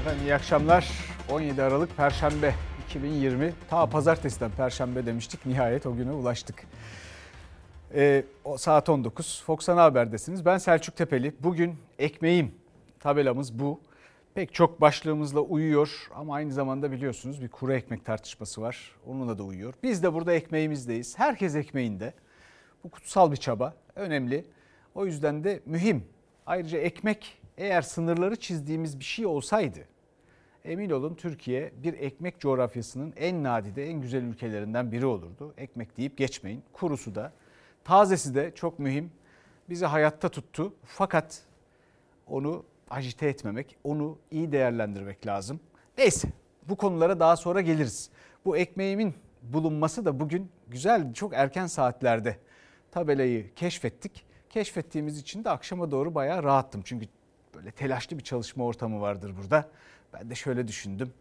Efendim iyi akşamlar. 17 Aralık Perşembe 2020. Ta pazartesiden Perşembe demiştik. Nihayet o güne ulaştık. Ee, o saat 19. Fox Ana Haber'desiniz. Ben Selçuk Tepeli. Bugün ekmeğim tabelamız bu. Pek çok başlığımızla uyuyor ama aynı zamanda biliyorsunuz bir kuru ekmek tartışması var. Onunla da uyuyor. Biz de burada ekmeğimizdeyiz. Herkes ekmeğinde. Bu kutsal bir çaba. Önemli. O yüzden de mühim. Ayrıca ekmek eğer sınırları çizdiğimiz bir şey olsaydı emin olun Türkiye bir ekmek coğrafyasının en nadide, en güzel ülkelerinden biri olurdu. Ekmek deyip geçmeyin. Kurusu da, tazesi de çok mühim. Bizi hayatta tuttu. Fakat onu ajite etmemek, onu iyi değerlendirmek lazım. Neyse bu konulara daha sonra geliriz. Bu ekmeğimin bulunması da bugün güzel, çok erken saatlerde tabelayı keşfettik. Keşfettiğimiz için de akşama doğru bayağı rahattım. Çünkü böyle telaşlı bir çalışma ortamı vardır burada. Ben de şöyle düşündüm.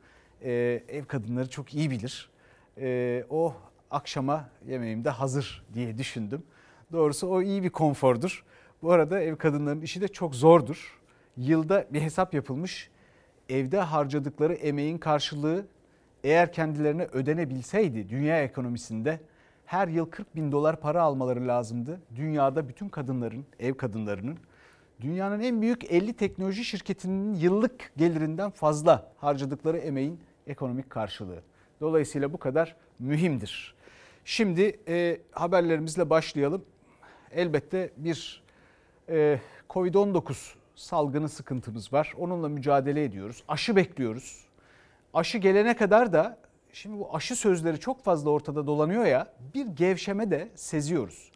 Ee, ev kadınları çok iyi bilir. Ee, o akşama yemeğimde hazır diye düşündüm. Doğrusu o iyi bir konfordur. Bu arada ev kadınlarının işi de çok zordur. Yılda bir hesap yapılmış. Evde harcadıkları emeğin karşılığı eğer kendilerine ödenebilseydi dünya ekonomisinde her yıl 40 bin dolar para almaları lazımdı. Dünyada bütün kadınların, ev kadınlarının dünyanın en büyük 50 teknoloji şirketinin yıllık gelirinden fazla harcadıkları emeğin ekonomik karşılığı. Dolayısıyla bu kadar mühimdir. Şimdi e, haberlerimizle başlayalım. Elbette bir e, Covid-19 salgını sıkıntımız var. Onunla mücadele ediyoruz. Aşı bekliyoruz. Aşı gelene kadar da şimdi bu aşı sözleri çok fazla ortada dolanıyor ya bir gevşeme de seziyoruz.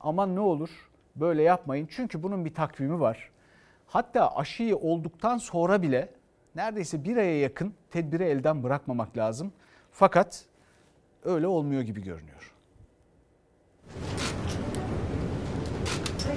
Aman ne olur böyle yapmayın çünkü bunun bir takvimi var. Hatta aşıyı olduktan sonra bile neredeyse bir aya yakın tedbiri elden bırakmamak lazım. Fakat öyle olmuyor gibi görünüyor.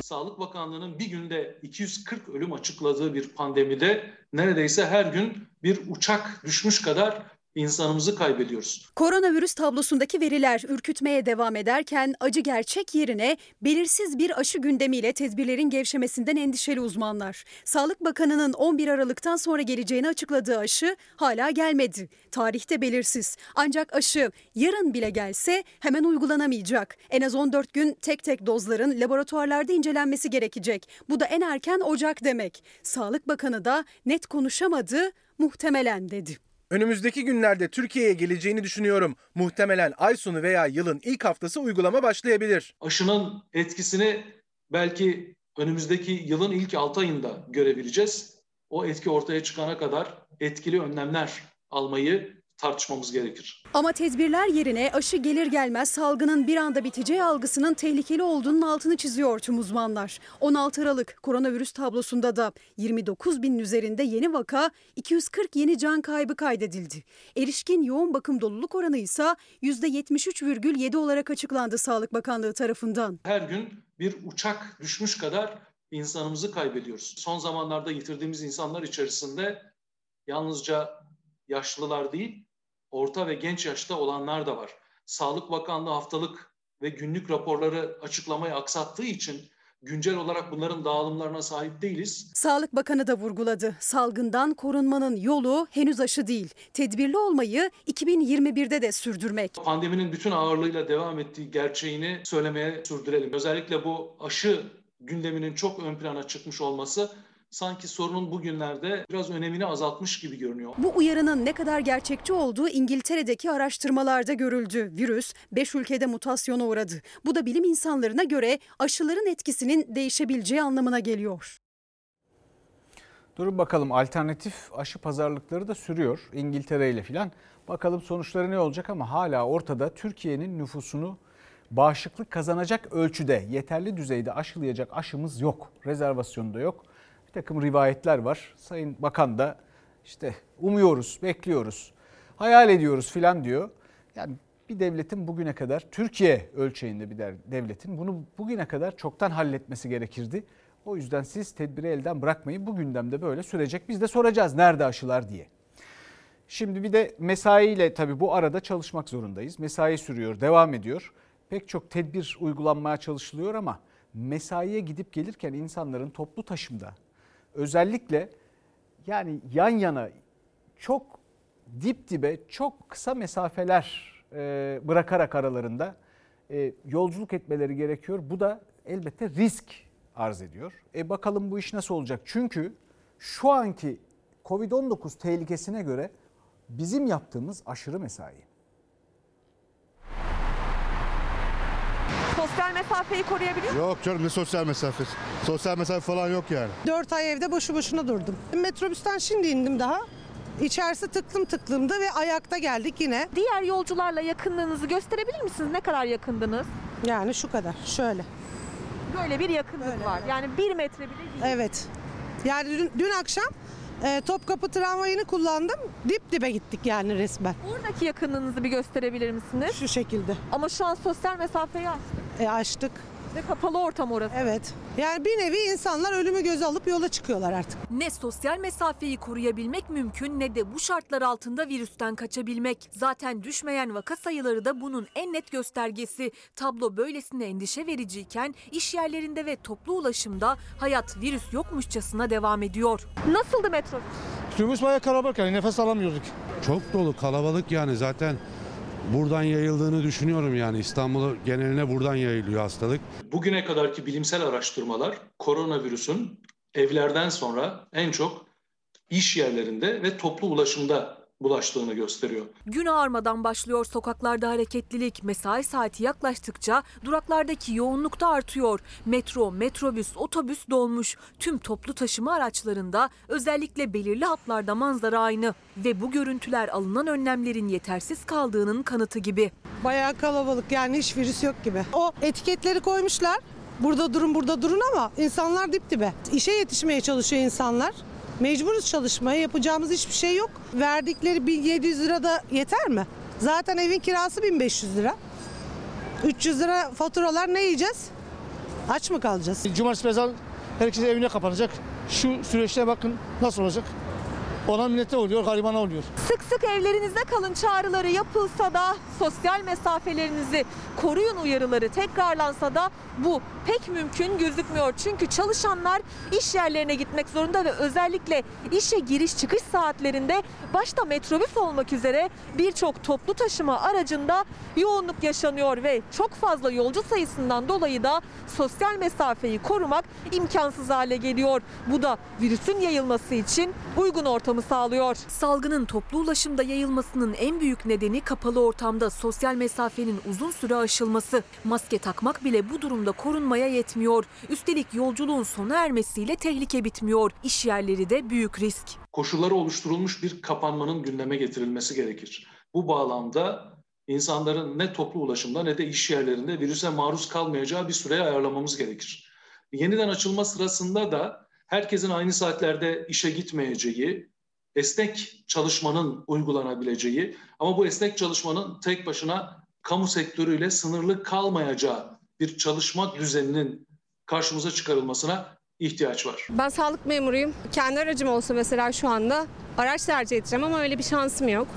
Sağlık Bakanlığı'nın bir günde 240 ölüm açıkladığı bir pandemide neredeyse her gün bir uçak düşmüş kadar insanımızı kaybediyoruz. Koronavirüs tablosundaki veriler ürkütmeye devam ederken acı gerçek yerine belirsiz bir aşı gündemiyle tedbirlerin gevşemesinden endişeli uzmanlar. Sağlık Bakanı'nın 11 Aralık'tan sonra geleceğini açıkladığı aşı hala gelmedi. Tarihte belirsiz. Ancak aşı yarın bile gelse hemen uygulanamayacak. En az 14 gün tek tek dozların laboratuvarlarda incelenmesi gerekecek. Bu da en erken Ocak demek. Sağlık Bakanı da net konuşamadı, muhtemelen dedi. Önümüzdeki günlerde Türkiye'ye geleceğini düşünüyorum. Muhtemelen ay sonu veya yılın ilk haftası uygulama başlayabilir. Aşının etkisini belki önümüzdeki yılın ilk 6 ayında görebileceğiz. O etki ortaya çıkana kadar etkili önlemler almayı tartışmamız gerekir. Ama tedbirler yerine aşı gelir gelmez salgının bir anda biteceği algısının tehlikeli olduğunun altını çiziyor tüm uzmanlar. 16 Aralık koronavirüs tablosunda da 29 binin üzerinde yeni vaka, 240 yeni can kaybı kaydedildi. Erişkin yoğun bakım doluluk oranı ise %73,7 olarak açıklandı Sağlık Bakanlığı tarafından. Her gün bir uçak düşmüş kadar insanımızı kaybediyoruz. Son zamanlarda yitirdiğimiz insanlar içerisinde yalnızca yaşlılar değil, orta ve genç yaşta olanlar da var. Sağlık Bakanlığı haftalık ve günlük raporları açıklamayı aksattığı için güncel olarak bunların dağılımlarına sahip değiliz. Sağlık Bakanı da vurguladı. Salgından korunmanın yolu henüz aşı değil. Tedbirli olmayı 2021'de de sürdürmek. Pandeminin bütün ağırlığıyla devam ettiği gerçeğini söylemeye sürdürelim. Özellikle bu aşı gündeminin çok ön plana çıkmış olması sanki sorunun bugünlerde biraz önemini azaltmış gibi görünüyor. Bu uyarının ne kadar gerçekçi olduğu İngiltere'deki araştırmalarda görüldü. Virüs 5 ülkede mutasyona uğradı. Bu da bilim insanlarına göre aşıların etkisinin değişebileceği anlamına geliyor. Durun bakalım alternatif aşı pazarlıkları da sürüyor İngiltere ile filan. Bakalım sonuçları ne olacak ama hala ortada Türkiye'nin nüfusunu bağışıklık kazanacak ölçüde yeterli düzeyde aşılayacak aşımız yok. Rezervasyonu da yok bir takım rivayetler var. Sayın Bakan da işte umuyoruz, bekliyoruz, hayal ediyoruz filan diyor. Yani bir devletin bugüne kadar Türkiye ölçeğinde bir devletin bunu bugüne kadar çoktan halletmesi gerekirdi. O yüzden siz tedbiri elden bırakmayın. Bu gündemde böyle sürecek. Biz de soracağız nerede aşılar diye. Şimdi bir de mesaiyle tabii bu arada çalışmak zorundayız. Mesai sürüyor, devam ediyor. Pek çok tedbir uygulanmaya çalışılıyor ama mesaiye gidip gelirken insanların toplu taşımda özellikle yani yan yana çok dip dibe çok kısa mesafeler e, bırakarak aralarında e, yolculuk etmeleri gerekiyor. Bu da elbette risk arz ediyor. E bakalım bu iş nasıl olacak? Çünkü şu anki Covid-19 tehlikesine göre bizim yaptığımız aşırı mesai. Sosyal mesafeyi koruyabiliyor Yok canım ne sosyal mesafesi. Sosyal mesafe falan yok yani. 4 ay evde boşu boşuna durdum. Metrobüsten şimdi indim daha. İçerisi tıklım tıklımdı ve ayakta geldik yine. Diğer yolcularla yakınlığınızı gösterebilir misiniz? Ne kadar yakındınız? Yani şu kadar şöyle. Böyle bir yakınlık Böyle, var. evet. Yani bir metre bile değil. Evet. Yani dün, dün akşam e, Topkapı tramvayını kullandım. Dip dibe gittik yani resmen. Buradaki yakınlığınızı bir gösterebilir misiniz? Şu şekilde. Ama şu an sosyal mesafeyi açtık E, açtık. Ve kapalı ortam orası. Evet. Yani bir nevi insanlar ölümü göze alıp yola çıkıyorlar artık. Ne sosyal mesafeyi koruyabilmek mümkün ne de bu şartlar altında virüsten kaçabilmek. Zaten düşmeyen vaka sayıları da bunun en net göstergesi. Tablo böylesine endişe vericiyken iş yerlerinde ve toplu ulaşımda hayat virüs yokmuşçasına devam ediyor. Nasıldı metrobüs? Otobüs bayağı kalabalık yani nefes alamıyorduk. Çok dolu kalabalık yani zaten buradan yayıldığını düşünüyorum yani İstanbul geneline buradan yayılıyor hastalık. Bugüne kadarki bilimsel araştırmalar koronavirüsün evlerden sonra en çok iş yerlerinde ve toplu ulaşımda bulaştığını gösteriyor. Gün ağarmadan başlıyor sokaklarda hareketlilik. Mesai saati yaklaştıkça duraklardaki yoğunluk da artıyor. Metro, metrobüs, otobüs dolmuş. Tüm toplu taşıma araçlarında özellikle belirli hatlarda manzara aynı. Ve bu görüntüler alınan önlemlerin yetersiz kaldığının kanıtı gibi. Bayağı kalabalık yani hiç virüs yok gibi. O etiketleri koymuşlar. Burada durun burada durun ama insanlar dip dibe. İşe yetişmeye çalışıyor insanlar. Mecburuz çalışmaya yapacağımız hiçbir şey yok. Verdikleri 1700 lira da yeter mi? Zaten evin kirası 1500 lira. 300 lira faturalar ne yiyeceğiz? Aç mı kalacağız? Cumartesi pazar herkes evine kapanacak. Şu süreçte bakın nasıl olacak. Ona millete oluyor, garibana oluyor. Sık sık evlerinizde kalın çağrıları yapılsa da sosyal mesafelerinizi koruyun uyarıları tekrarlansa da bu pek mümkün gözükmüyor. Çünkü çalışanlar iş yerlerine gitmek zorunda ve özellikle işe giriş çıkış saatlerinde başta metrobüs olmak üzere birçok toplu taşıma aracında yoğunluk yaşanıyor ve çok fazla yolcu sayısından dolayı da sosyal mesafeyi korumak imkansız hale geliyor. Bu da virüsün yayılması için uygun ortamı sağlıyor. Salgının toplu ulaşımda yayılmasının en büyük nedeni kapalı ortamda sosyal mesafenin uzun süre aşılması. Maske takmak bile bu durumda korunmaya yetmiyor. Üstelik yolculuğun sona ermesiyle tehlike bitmiyor. İş yerleri de büyük risk. Koşulları oluşturulmuş bir kapanmanın gündeme getirilmesi gerekir. Bu bağlamda insanların ne toplu ulaşımda ne de iş yerlerinde virüse maruz kalmayacağı bir süreye ayarlamamız gerekir. Yeniden açılma sırasında da herkesin aynı saatlerde işe gitmeyeceği, esnek çalışmanın uygulanabileceği ama bu esnek çalışmanın tek başına kamu sektörüyle sınırlı kalmayacağı bir çalışma düzeninin karşımıza çıkarılmasına ihtiyaç var. Ben sağlık memuruyum. Kendi aracım olsa mesela şu anda araç tercih edeceğim ama öyle bir şansım yok.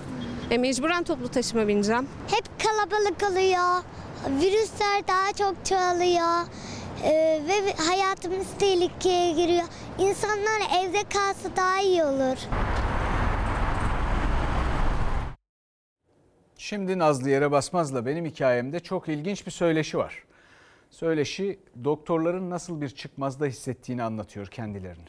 E, mecburen toplu taşıma bineceğim. Hep kalabalık oluyor. Virüsler daha çok çoğalıyor. Ee, ve hayatımız tehlikeye giriyor. İnsanlar evde kalsa daha iyi olur. Şimdi Nazlı Yere Basmaz'la benim hikayemde çok ilginç bir söyleşi var. Söyleşi doktorların nasıl bir çıkmazda hissettiğini anlatıyor kendilerini.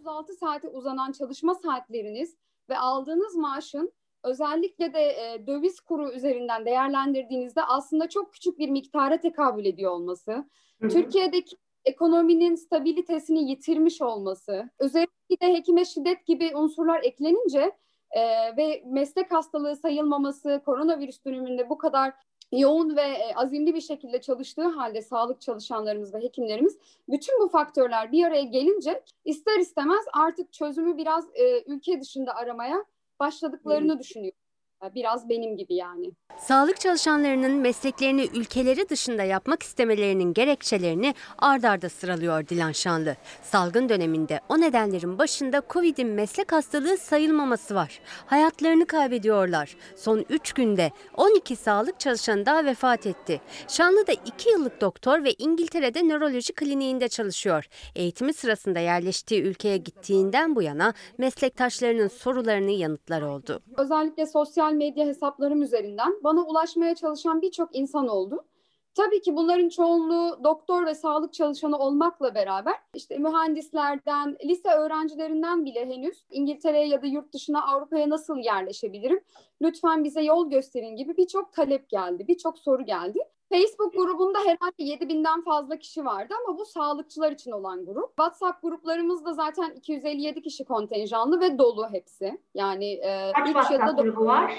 36 saate uzanan çalışma saatleriniz ve aldığınız maaşın özellikle de e, döviz kuru üzerinden değerlendirdiğinizde aslında çok küçük bir miktara tekabül ediyor olması, Türkiye'deki ekonominin stabilitesini yitirmiş olması, özellikle de hekime şiddet gibi unsurlar eklenince e, ve meslek hastalığı sayılmaması, koronavirüs döneminde bu kadar yoğun ve e, azimli bir şekilde çalıştığı halde sağlık çalışanlarımız ve hekimlerimiz bütün bu faktörler bir araya gelince ister istemez artık çözümü biraz e, ülke dışında aramaya başladıklarını düşünüyorum. Biraz benim gibi yani. Sağlık çalışanlarının mesleklerini ülkeleri dışında yapmak istemelerinin gerekçelerini ard arda sıralıyor Dilan Şanlı. Salgın döneminde o nedenlerin başında Covid'in meslek hastalığı sayılmaması var. Hayatlarını kaybediyorlar. Son 3 günde 12 sağlık çalışanı daha vefat etti. Şanlı da 2 yıllık doktor ve İngiltere'de nöroloji kliniğinde çalışıyor. Eğitimi sırasında yerleştiği ülkeye gittiğinden bu yana meslektaşlarının sorularını yanıtlar oldu. Özellikle sosyal medya hesaplarım üzerinden bana ulaşmaya çalışan birçok insan oldu. Tabii ki bunların çoğunluğu doktor ve sağlık çalışanı olmakla beraber işte mühendislerden, lise öğrencilerinden bile henüz İngiltere'ye ya da yurt dışına Avrupa'ya nasıl yerleşebilirim? Lütfen bize yol gösterin gibi birçok talep geldi, birçok soru geldi. Facebook grubunda herhalde 7000'den fazla kişi vardı ama bu sağlıkçılar için olan grup. WhatsApp gruplarımızda zaten 257 kişi kontenjanlı ve dolu hepsi. Yani Kaç 3 ya da grubu var?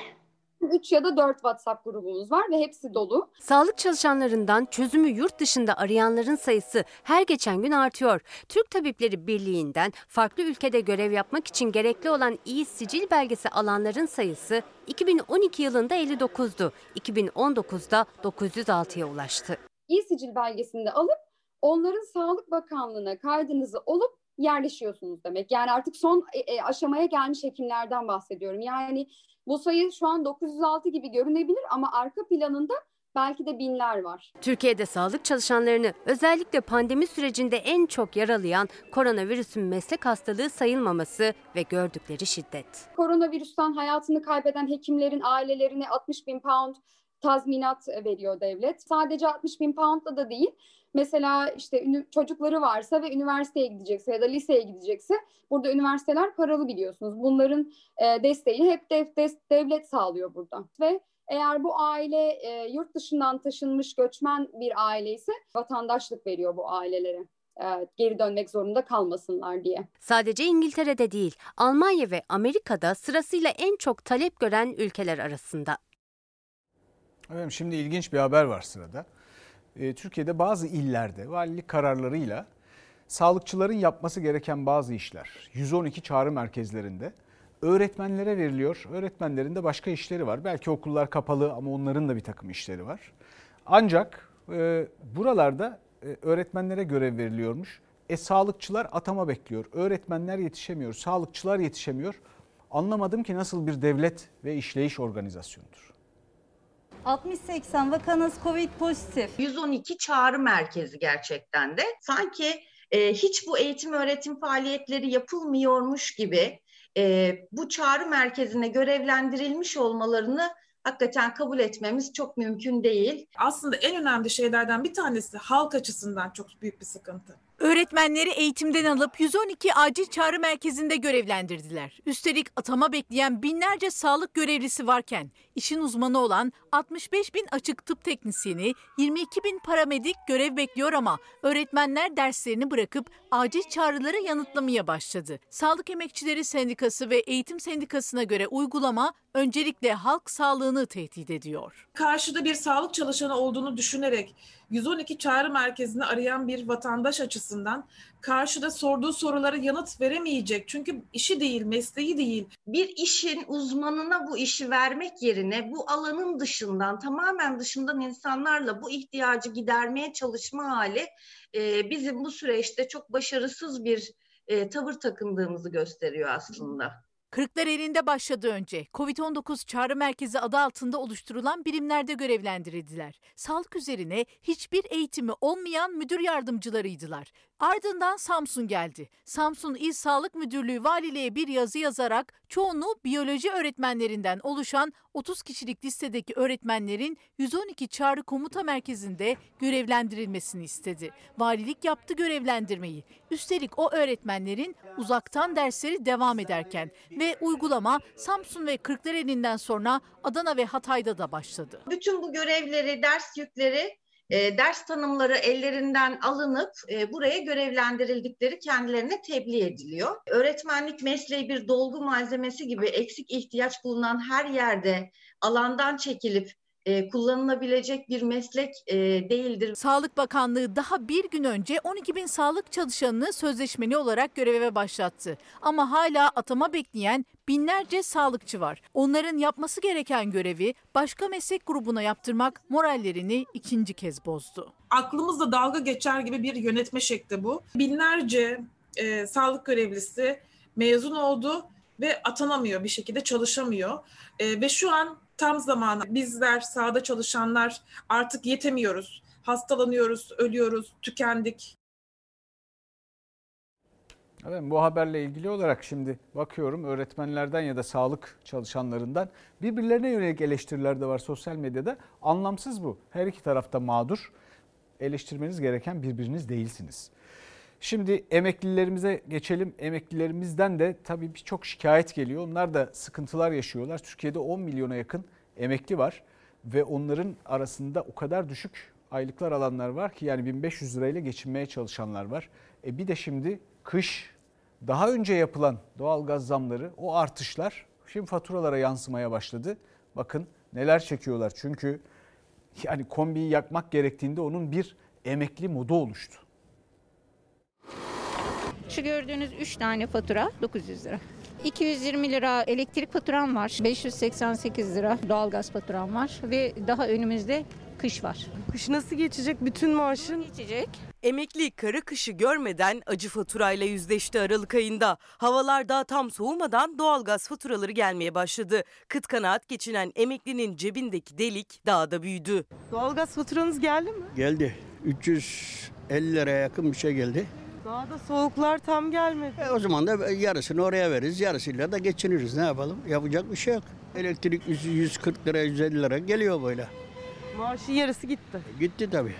3 ya da 4 WhatsApp grubumuz var ve hepsi dolu. Sağlık çalışanlarından çözümü yurt dışında arayanların sayısı her geçen gün artıyor. Türk Tabipleri Birliği'nden farklı ülkede görev yapmak için gerekli olan iyi sicil belgesi alanların sayısı 2012 yılında 59'du. 2019'da 906'ya ulaştı. İyi sicil belgesini de alıp onların Sağlık Bakanlığı'na kaydınızı olup yerleşiyorsunuz demek. Yani artık son aşamaya gelmiş hekimlerden bahsediyorum. Yani bu sayı şu an 906 gibi görünebilir ama arka planında belki de binler var. Türkiye'de sağlık çalışanlarını özellikle pandemi sürecinde en çok yaralayan koronavirüsün meslek hastalığı sayılmaması ve gördükleri şiddet. Koronavirüsten hayatını kaybeden hekimlerin ailelerine 60 bin pound tazminat veriyor devlet. Sadece 60 bin poundla da değil. Mesela işte çocukları varsa ve üniversiteye gidecekse ya da liseye gidecekse burada üniversiteler paralı biliyorsunuz. Bunların e, desteğini hep dev, dev, devlet sağlıyor burada. Ve eğer bu aile e, yurt dışından taşınmış göçmen bir aile ise vatandaşlık veriyor bu ailelere geri dönmek zorunda kalmasınlar diye. Sadece İngiltere'de değil, Almanya ve Amerika'da sırasıyla en çok talep gören ülkeler arasında. Evet, şimdi ilginç bir haber var sırada. Türkiye'de bazı illerde valilik kararlarıyla sağlıkçıların yapması gereken bazı işler 112 çağrı merkezlerinde öğretmenlere veriliyor. Öğretmenlerin de başka işleri var. Belki okullar kapalı ama onların da bir takım işleri var. Ancak e, buralarda e, öğretmenlere görev veriliyormuş. E sağlıkçılar atama bekliyor. Öğretmenler yetişemiyor, sağlıkçılar yetişemiyor. Anlamadım ki nasıl bir devlet ve işleyiş organizasyonudur. 60-80 vakanız Covid pozitif. 112 çağrı merkezi gerçekten de. Sanki e, hiç bu eğitim öğretim faaliyetleri yapılmıyormuş gibi e, bu çağrı merkezine görevlendirilmiş olmalarını hakikaten kabul etmemiz çok mümkün değil. Aslında en önemli şeylerden bir tanesi halk açısından çok büyük bir sıkıntı. Öğretmenleri eğitimden alıp 112 acil çağrı merkezinde görevlendirdiler. Üstelik atama bekleyen binlerce sağlık görevlisi varken işin uzmanı olan 65 bin açık tıp teknisyeni, 22 bin paramedik görev bekliyor ama öğretmenler derslerini bırakıp acil çağrıları yanıtlamaya başladı. Sağlık Emekçileri Sendikası ve Eğitim Sendikası'na göre uygulama öncelikle halk sağlığını tehdit ediyor. Karşıda bir sağlık çalışanı olduğunu düşünerek 112 çağrı merkezini arayan bir vatandaş açısından karşıda sorduğu sorulara yanıt veremeyecek. Çünkü işi değil, mesleği değil. Bir işin uzmanına bu işi vermek yerine bu alanın dışından, tamamen dışından insanlarla bu ihtiyacı gidermeye çalışma hali e, bizim bu süreçte çok başarısız bir e, tavır takındığımızı gösteriyor aslında. Kırklar elinde başladı önce. Covid-19 çağrı merkezi adı altında oluşturulan birimlerde görevlendirildiler. Sağlık üzerine hiçbir eğitimi olmayan müdür yardımcılarıydılar. Ardından Samsun geldi. Samsun İl Sağlık Müdürlüğü valiliğe bir yazı yazarak çoğunluğu biyoloji öğretmenlerinden oluşan 30 kişilik listedeki öğretmenlerin 112 çağrı komuta merkezinde görevlendirilmesini istedi. Valilik yaptı görevlendirmeyi. Üstelik o öğretmenlerin uzaktan dersleri devam ederken ve uygulama Samsun ve Kırklareli'nden sonra Adana ve Hatay'da da başladı. Bütün bu görevleri, ders yükleri e, ders tanımları ellerinden alınıp e, buraya görevlendirildikleri kendilerine tebliğ ediliyor. Öğretmenlik mesleği bir dolgu malzemesi gibi eksik ihtiyaç bulunan her yerde alandan çekilip e, kullanılabilecek bir meslek e, değildir. Sağlık Bakanlığı daha bir gün önce 12 bin sağlık çalışanını sözleşmeli olarak göreve başlattı. Ama hala atama bekleyen binlerce sağlıkçı var. Onların yapması gereken görevi başka meslek grubuna yaptırmak morallerini ikinci kez bozdu. Aklımızda dalga geçer gibi bir yönetme şekli bu. Binlerce e, sağlık görevlisi mezun oldu ve atanamıyor bir şekilde çalışamıyor. E, ve şu an tam zamanı bizler sahada çalışanlar artık yetemiyoruz. Hastalanıyoruz, ölüyoruz, tükendik. Evet, bu haberle ilgili olarak şimdi bakıyorum öğretmenlerden ya da sağlık çalışanlarından birbirlerine yönelik eleştiriler de var sosyal medyada. Anlamsız bu. Her iki tarafta mağdur. Eleştirmeniz gereken birbiriniz değilsiniz. Şimdi emeklilerimize geçelim. Emeklilerimizden de tabii birçok şikayet geliyor. Onlar da sıkıntılar yaşıyorlar. Türkiye'de 10 milyona yakın emekli var ve onların arasında o kadar düşük aylıklar alanlar var ki yani 1500 lirayla geçinmeye çalışanlar var. E bir de şimdi kış daha önce yapılan doğalgaz zamları o artışlar şimdi faturalara yansımaya başladı. Bakın neler çekiyorlar çünkü yani kombiyi yakmak gerektiğinde onun bir emekli modu oluştu. Şu gördüğünüz 3 tane fatura 900 lira. 220 lira elektrik faturam var. 588 lira doğalgaz faturam var ve daha önümüzde kış var. Kış nasıl geçecek bütün maaşın? Geçecek. Emekli kara kışı görmeden acı faturayla yüzleşti Aralık ayında. Havalar daha tam soğumadan doğalgaz faturaları gelmeye başladı. Kıt kanaat geçinen emeklinin cebindeki delik daha da büyüdü. Doğalgaz faturanız geldi mi? Geldi. 350 liraya yakın bir şey geldi. Daha da soğuklar tam gelmedi. E o zaman da yarısını oraya veririz, yarısıyla da geçiniriz. Ne yapalım? Yapacak bir şey yok. Elektrik 140 lira, 150 lira geliyor böyle. Maaşın yarısı gitti. Gitti tabii.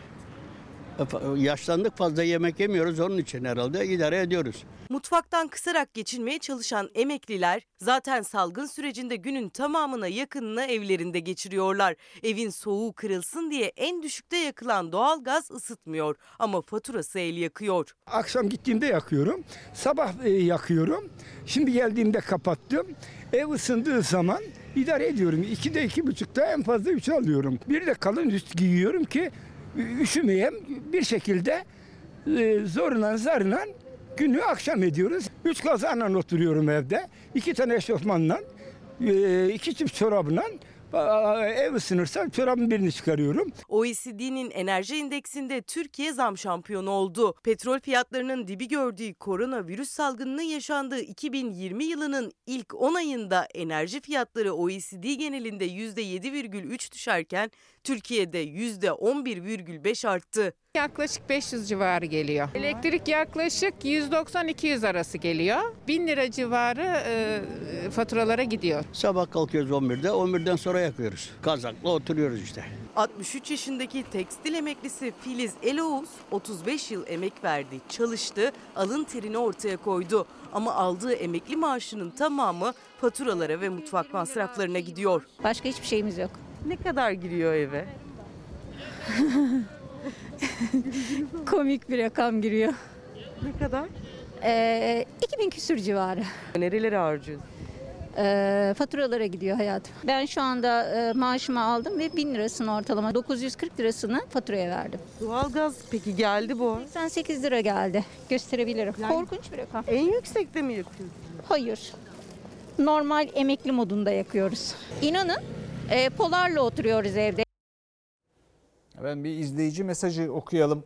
Yaşlandık fazla yemek yemiyoruz onun için herhalde idare ediyoruz. Mutfaktan kısarak geçinmeye çalışan emekliler zaten salgın sürecinde günün tamamına yakınını evlerinde geçiriyorlar. Evin soğuğu kırılsın diye en düşükte yakılan doğalgaz ısıtmıyor ama faturası el yakıyor. Akşam gittiğimde yakıyorum, sabah e, yakıyorum. Şimdi geldiğimde kapattım. Ev ısındığı zaman idare ediyorum. İkide iki buçukta en fazla üç alıyorum. Bir de kalın üst giyiyorum ki üşümeyem bir şekilde e, zorla zarla günü akşam ediyoruz. Üç kazanla oturuyorum evde. iki tane eşofmanla, e, iki çift çorabla ev ısınırsa çorabın birini çıkarıyorum. OECD'nin enerji indeksinde Türkiye zam şampiyonu oldu. Petrol fiyatlarının dibi gördüğü koronavirüs salgınının yaşandığı 2020 yılının ilk 10 ayında enerji fiyatları OECD genelinde %7,3 düşerken Türkiye'de %11,5 arttı. Yaklaşık 500 civarı geliyor. Elektrik yaklaşık 190-200 arası geliyor. 1000 lira civarı e, faturalara gidiyor. Sabah kalkıyoruz 11'de, 11'den sonra yakıyoruz. Kazakla oturuyoruz işte. 63 yaşındaki tekstil emeklisi Filiz Eloğuz 35 yıl emek verdi, çalıştı, alın terini ortaya koydu. Ama aldığı emekli maaşının tamamı faturalara ve mutfak masraflarına gidiyor. Başka hiçbir şeyimiz yok. Ne kadar giriyor eve? Komik bir rakam giriyor. Ne kadar? Ee, 2000 küsür civarı. Nerelere harcıyorsun? Ee, faturalara gidiyor hayatım. Ben şu anda e, maaşımı aldım ve 1000 lirasını ortalama 940 lirasını faturaya verdim. Doğalgaz peki geldi bu. 88 lira geldi. Gösterebilirim. Yani Korkunç bir rakam. En yüksekte mi yakıyorsun? Hayır. Normal emekli modunda yakıyoruz. İnanın e, polarla oturuyoruz evde. Ben bir izleyici mesajı okuyalım.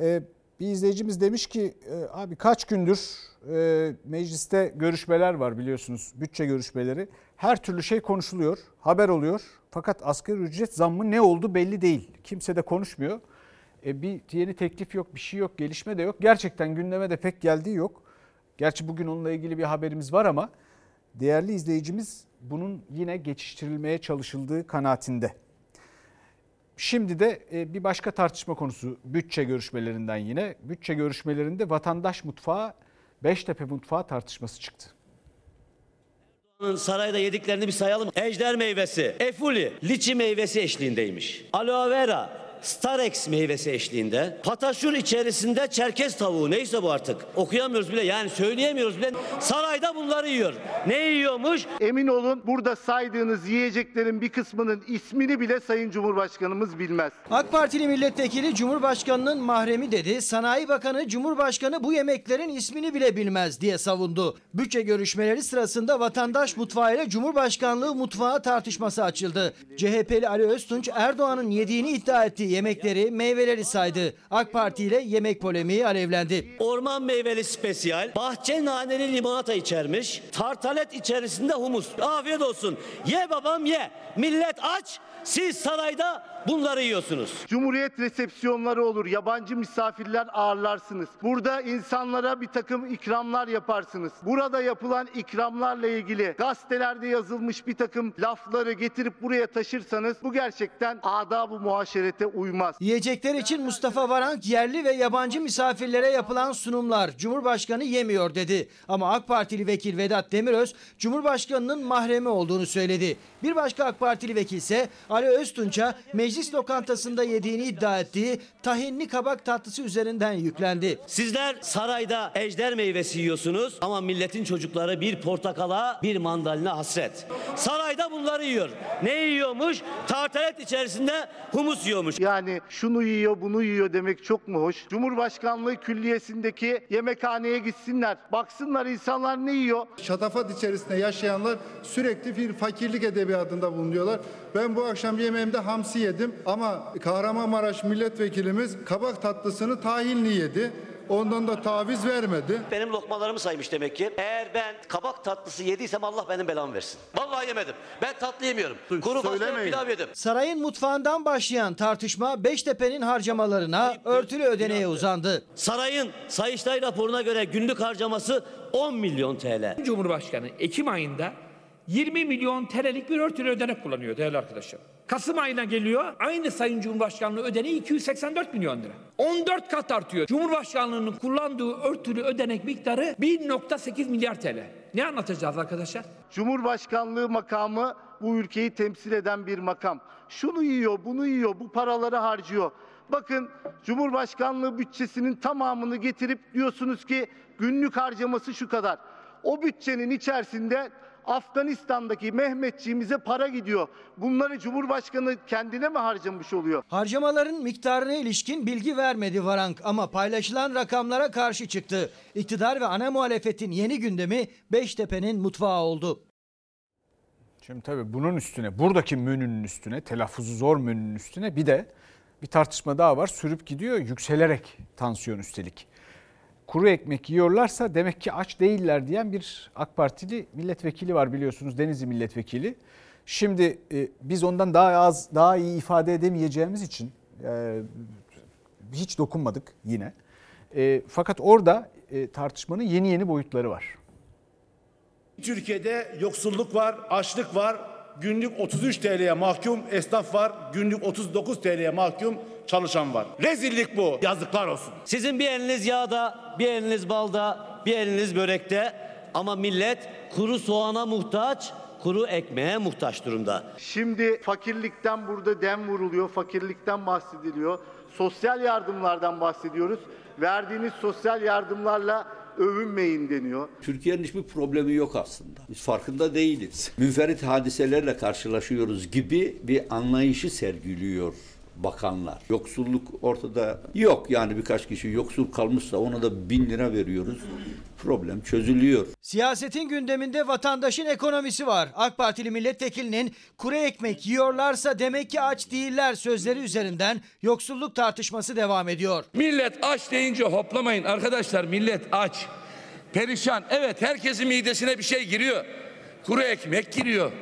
Ee, bir izleyicimiz demiş ki e, abi kaç gündür e, mecliste görüşmeler var biliyorsunuz bütçe görüşmeleri. Her türlü şey konuşuluyor, haber oluyor. Fakat asgari ücret zammı ne oldu belli değil. Kimse de konuşmuyor. E, bir yeni teklif yok, bir şey yok, gelişme de yok. Gerçekten gündeme de pek geldiği yok. Gerçi bugün onunla ilgili bir haberimiz var ama değerli izleyicimiz bunun yine geçiştirilmeye çalışıldığı kanaatinde. Şimdi de e, bir başka tartışma konusu bütçe görüşmelerinden yine. Bütçe görüşmelerinde vatandaş mutfağı, Beştepe mutfağı tartışması çıktı. Sarayda yediklerini bir sayalım. Ejder meyvesi, efuli, liçi meyvesi eşliğindeymiş. Aloe vera, Starex meyvesi eşliğinde, pataşur içerisinde çerkez tavuğu neyse bu artık. Okuyamıyoruz bile yani söyleyemiyoruz bile. Sarayda bunları yiyor. Ne yiyormuş? Emin olun burada saydığınız yiyeceklerin bir kısmının ismini bile Sayın Cumhurbaşkanımız bilmez. AK Partili milletvekili Cumhurbaşkanı'nın mahremi dedi. Sanayi Bakanı Cumhurbaşkanı bu yemeklerin ismini bile bilmez diye savundu. Bütçe görüşmeleri sırasında vatandaş mutfağı ile Cumhurbaşkanlığı mutfağı tartışması açıldı. CHP'li Ali Öztunç Erdoğan'ın yediğini iddia ettiği yemekleri, meyveleri saydı. AK Parti ile yemek polemiği alevlendi. Orman meyveli spesiyal, bahçe naneli limonata içermiş, tartalet içerisinde humus. Afiyet olsun. Ye babam ye. Millet aç. Siz sarayda bunları yiyorsunuz. Cumhuriyet resepsiyonları olur. Yabancı misafirler ağırlarsınız. Burada insanlara bir takım ikramlar yaparsınız. Burada yapılan ikramlarla ilgili gazetelerde yazılmış bir takım lafları getirip buraya taşırsanız bu gerçekten adab-ı muhaşerete uymaz. Yiyecekler için Mustafa Varank yerli ve yabancı misafirlere yapılan sunumlar Cumhurbaşkanı yemiyor dedi. Ama AK Partili vekil Vedat Demiröz Cumhurbaşkanının mahremi olduğunu söyledi. Bir başka AK Partili vekil ise Ali Öztunç'a meclis lokantasında yediğini iddia ettiği tahinli kabak tatlısı üzerinden yüklendi. Sizler sarayda ejder meyvesi yiyorsunuz ama milletin çocukları bir portakala bir mandalina hasret. Sarayda bunları yiyor. Ne yiyormuş? Tartalet içerisinde humus yiyormuş. Yani şunu yiyor bunu yiyor demek çok mu hoş? Cumhurbaşkanlığı külliyesindeki yemekhaneye gitsinler. Baksınlar insanlar ne yiyor? Şatafat içerisinde yaşayanlar sürekli bir fakirlik edebiyatında bulunuyorlar. Ben bu akşam yemeğimde hamsi yedim ama Kahramanmaraş milletvekilimiz kabak tatlısını tahinli yedi. Ondan da taviz vermedi. Benim lokmalarımı saymış demek ki. Eğer ben kabak tatlısı yediysem Allah benim belamı versin. Vallahi yemedim. Ben tatlı yemiyorum. Kuru fasulye pilav yedim. Sarayın mutfağından başlayan tartışma Beştepe'nin harcamalarına örtülü ödeneğe uzandı. Sarayın Sayıştay raporuna göre günlük harcaması 10 milyon TL. Cumhurbaşkanı Ekim ayında 20 milyon TL'lik bir örtülü ödenek kullanıyor değerli arkadaşlar. Kasım ayına geliyor aynı Sayın Cumhurbaşkanlığı ödeneği 284 milyon lira. 14 kat artıyor. Cumhurbaşkanlığının kullandığı örtülü ödenek miktarı 1.8 milyar TL. Ne anlatacağız arkadaşlar? Cumhurbaşkanlığı makamı bu ülkeyi temsil eden bir makam. Şunu yiyor, bunu yiyor, bu paraları harcıyor. Bakın Cumhurbaşkanlığı bütçesinin tamamını getirip diyorsunuz ki günlük harcaması şu kadar. O bütçenin içerisinde Afganistan'daki Mehmetçiğimize para gidiyor. Bunları Cumhurbaşkanı kendine mi harcamış oluyor? Harcamaların miktarına ilişkin bilgi vermedi Varank ama paylaşılan rakamlara karşı çıktı. İktidar ve ana muhalefetin yeni gündemi Beştepe'nin mutfağı oldu. Şimdi tabii bunun üstüne, buradaki menünün üstüne, telaffuzu zor menünün üstüne bir de bir tartışma daha var. Sürüp gidiyor yükselerek tansiyon üstelik. Kuru ekmek yiyorlarsa demek ki aç değiller diyen bir AK Partili milletvekili var biliyorsunuz Denizli milletvekili. Şimdi e, biz ondan daha az daha iyi ifade edemeyeceğimiz için e, hiç dokunmadık yine. E, fakat orada e, tartışmanın yeni yeni boyutları var. Türkiye'de yoksulluk var, açlık var. Günlük 33 TL'ye mahkum esnaf var. Günlük 39 TL'ye mahkum çalışan var. Rezillik bu. Yazıklar olsun. Sizin bir eliniz yağda, bir eliniz balda, bir eliniz börekte ama millet kuru soğana muhtaç, kuru ekmeğe muhtaç durumda. Şimdi fakirlikten burada dem vuruluyor, fakirlikten bahsediliyor. Sosyal yardımlardan bahsediyoruz. Verdiğiniz sosyal yardımlarla övünmeyin deniyor. Türkiye'nin hiçbir problemi yok aslında. Biz farkında değiliz. Münferit hadiselerle karşılaşıyoruz gibi bir anlayışı sergiliyor bakanlar. Yoksulluk ortada yok yani birkaç kişi yoksul kalmışsa ona da bin lira veriyoruz. Problem çözülüyor. Siyasetin gündeminde vatandaşın ekonomisi var. AK Partili milletvekilinin kuru ekmek yiyorlarsa demek ki aç değiller sözleri üzerinden yoksulluk tartışması devam ediyor. Millet aç deyince hoplamayın arkadaşlar millet aç. Perişan evet herkesin midesine bir şey giriyor. Kuru ekmek giriyor.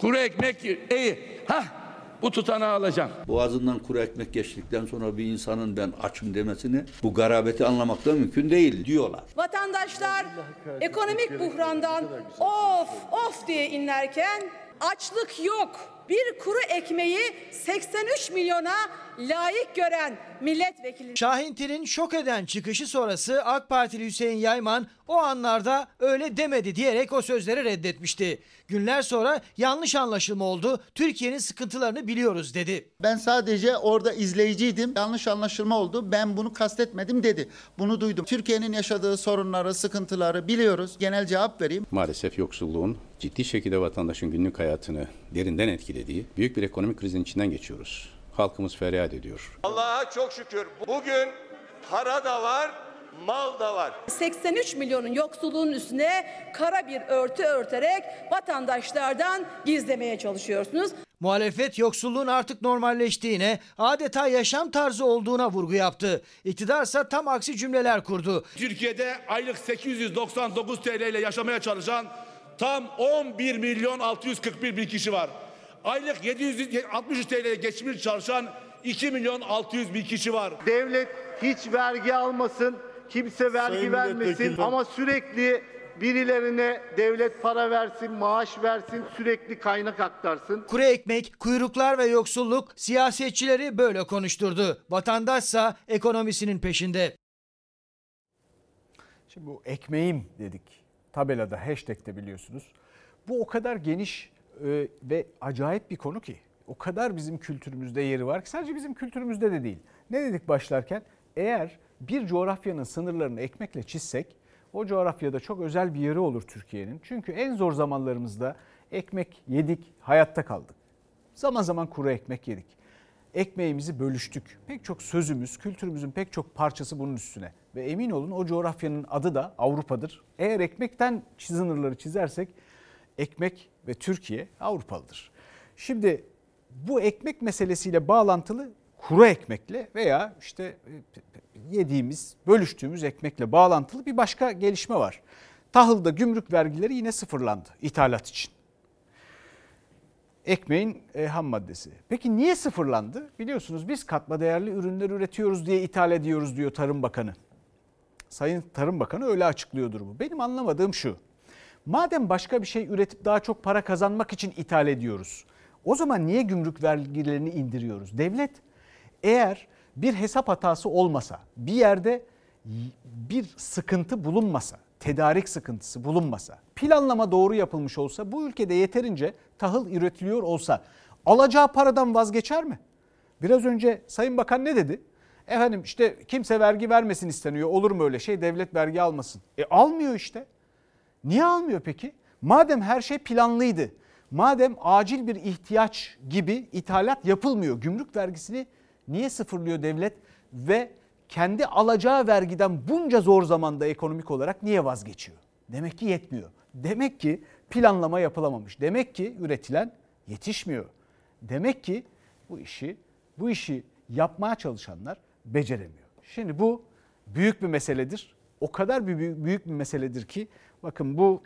Kuru ekmek iyi. Hah bu tutanağı alacağım. Boğazından kuru ekmek geçtikten sonra bir insanın ben açım demesini bu garabeti anlamakta mümkün değil diyorlar. Vatandaşlar ekonomik buhrandan of of diye inlerken açlık yok. bir kuru ekmeği 83 milyona layık gören milletvekili. Şahintin'in şok eden çıkışı sonrası AK Partili Hüseyin Yayman o anlarda öyle demedi diyerek o sözleri reddetmişti. Günler sonra yanlış anlaşılma oldu. Türkiye'nin sıkıntılarını biliyoruz dedi. Ben sadece orada izleyiciydim. Yanlış anlaşılma oldu. Ben bunu kastetmedim dedi. Bunu duydum. Türkiye'nin yaşadığı sorunları, sıkıntıları biliyoruz. Genel cevap vereyim. Maalesef yoksulluğun ciddi şekilde vatandaşın günlük hayatını derinden etkilediği büyük bir ekonomik krizin içinden geçiyoruz. Halkımız feryat ediyor. Allah'a çok şükür bugün para da var, mal da var. 83 milyonun yoksulluğun üstüne kara bir örtü örterek vatandaşlardan gizlemeye çalışıyorsunuz. Muhalefet yoksulluğun artık normalleştiğine, adeta yaşam tarzı olduğuna vurgu yaptı. İktidarsa tam aksi cümleler kurdu. Türkiye'de aylık 899 TL ile yaşamaya çalışan tam 11 milyon 641 bin kişi var. Aylık 763 TL ile geçimini çalışan 2 milyon 600 bin kişi var. Devlet hiç vergi almasın, kimse vergi Sayın vermesin ama sürekli birilerine devlet para versin, maaş versin, sürekli kaynak aktarsın. Kuru ekmek, kuyruklar ve yoksulluk siyasetçileri böyle konuşturdu. Vatandaşsa ekonomisinin peşinde. Şimdi bu ekmeğim dedik tabelada hashtag'te biliyorsunuz. Bu o kadar geniş e, ve acayip bir konu ki. O kadar bizim kültürümüzde yeri var ki sadece bizim kültürümüzde de değil. Ne dedik başlarken? Eğer bir coğrafyanın sınırlarını ekmekle çizsek o coğrafyada çok özel bir yeri olur Türkiye'nin. Çünkü en zor zamanlarımızda ekmek yedik, hayatta kaldık. Zaman zaman kuru ekmek yedik. Ekmeğimizi bölüştük. Pek çok sözümüz, kültürümüzün pek çok parçası bunun üstüne. Ve emin olun o coğrafyanın adı da Avrupa'dır. Eğer ekmekten sınırları çizersek ekmek ve Türkiye Avrupalıdır. Şimdi bu ekmek meselesiyle bağlantılı kuru ekmekle veya işte e, yediğimiz, bölüştüğümüz ekmekle bağlantılı bir başka gelişme var. Tahılda gümrük vergileri yine sıfırlandı ithalat için. Ekmeğin e, ham maddesi. Peki niye sıfırlandı? Biliyorsunuz biz katma değerli ürünler üretiyoruz diye ithal ediyoruz diyor Tarım Bakanı. Sayın Tarım Bakanı öyle açıklıyor durumu. Benim anlamadığım şu. Madem başka bir şey üretip daha çok para kazanmak için ithal ediyoruz. O zaman niye gümrük vergilerini indiriyoruz? Devlet eğer bir hesap hatası olmasa, bir yerde bir sıkıntı bulunmasa, tedarik sıkıntısı bulunmasa, planlama doğru yapılmış olsa, bu ülkede yeterince tahıl üretiliyor olsa alacağı paradan vazgeçer mi? Biraz önce Sayın Bakan ne dedi? Efendim işte kimse vergi vermesin isteniyor. Olur mu öyle şey? Devlet vergi almasın. E almıyor işte. Niye almıyor peki? Madem her şey planlıydı. Madem acil bir ihtiyaç gibi ithalat yapılmıyor. Gümrük vergisini niye sıfırlıyor devlet ve kendi alacağı vergiden bunca zor zamanda ekonomik olarak niye vazgeçiyor? Demek ki yetmiyor. Demek ki planlama yapılamamış. Demek ki üretilen yetişmiyor. Demek ki bu işi bu işi yapmaya çalışanlar beceremiyor. Şimdi bu büyük bir meseledir. O kadar bir büyük bir meseledir ki bakın bu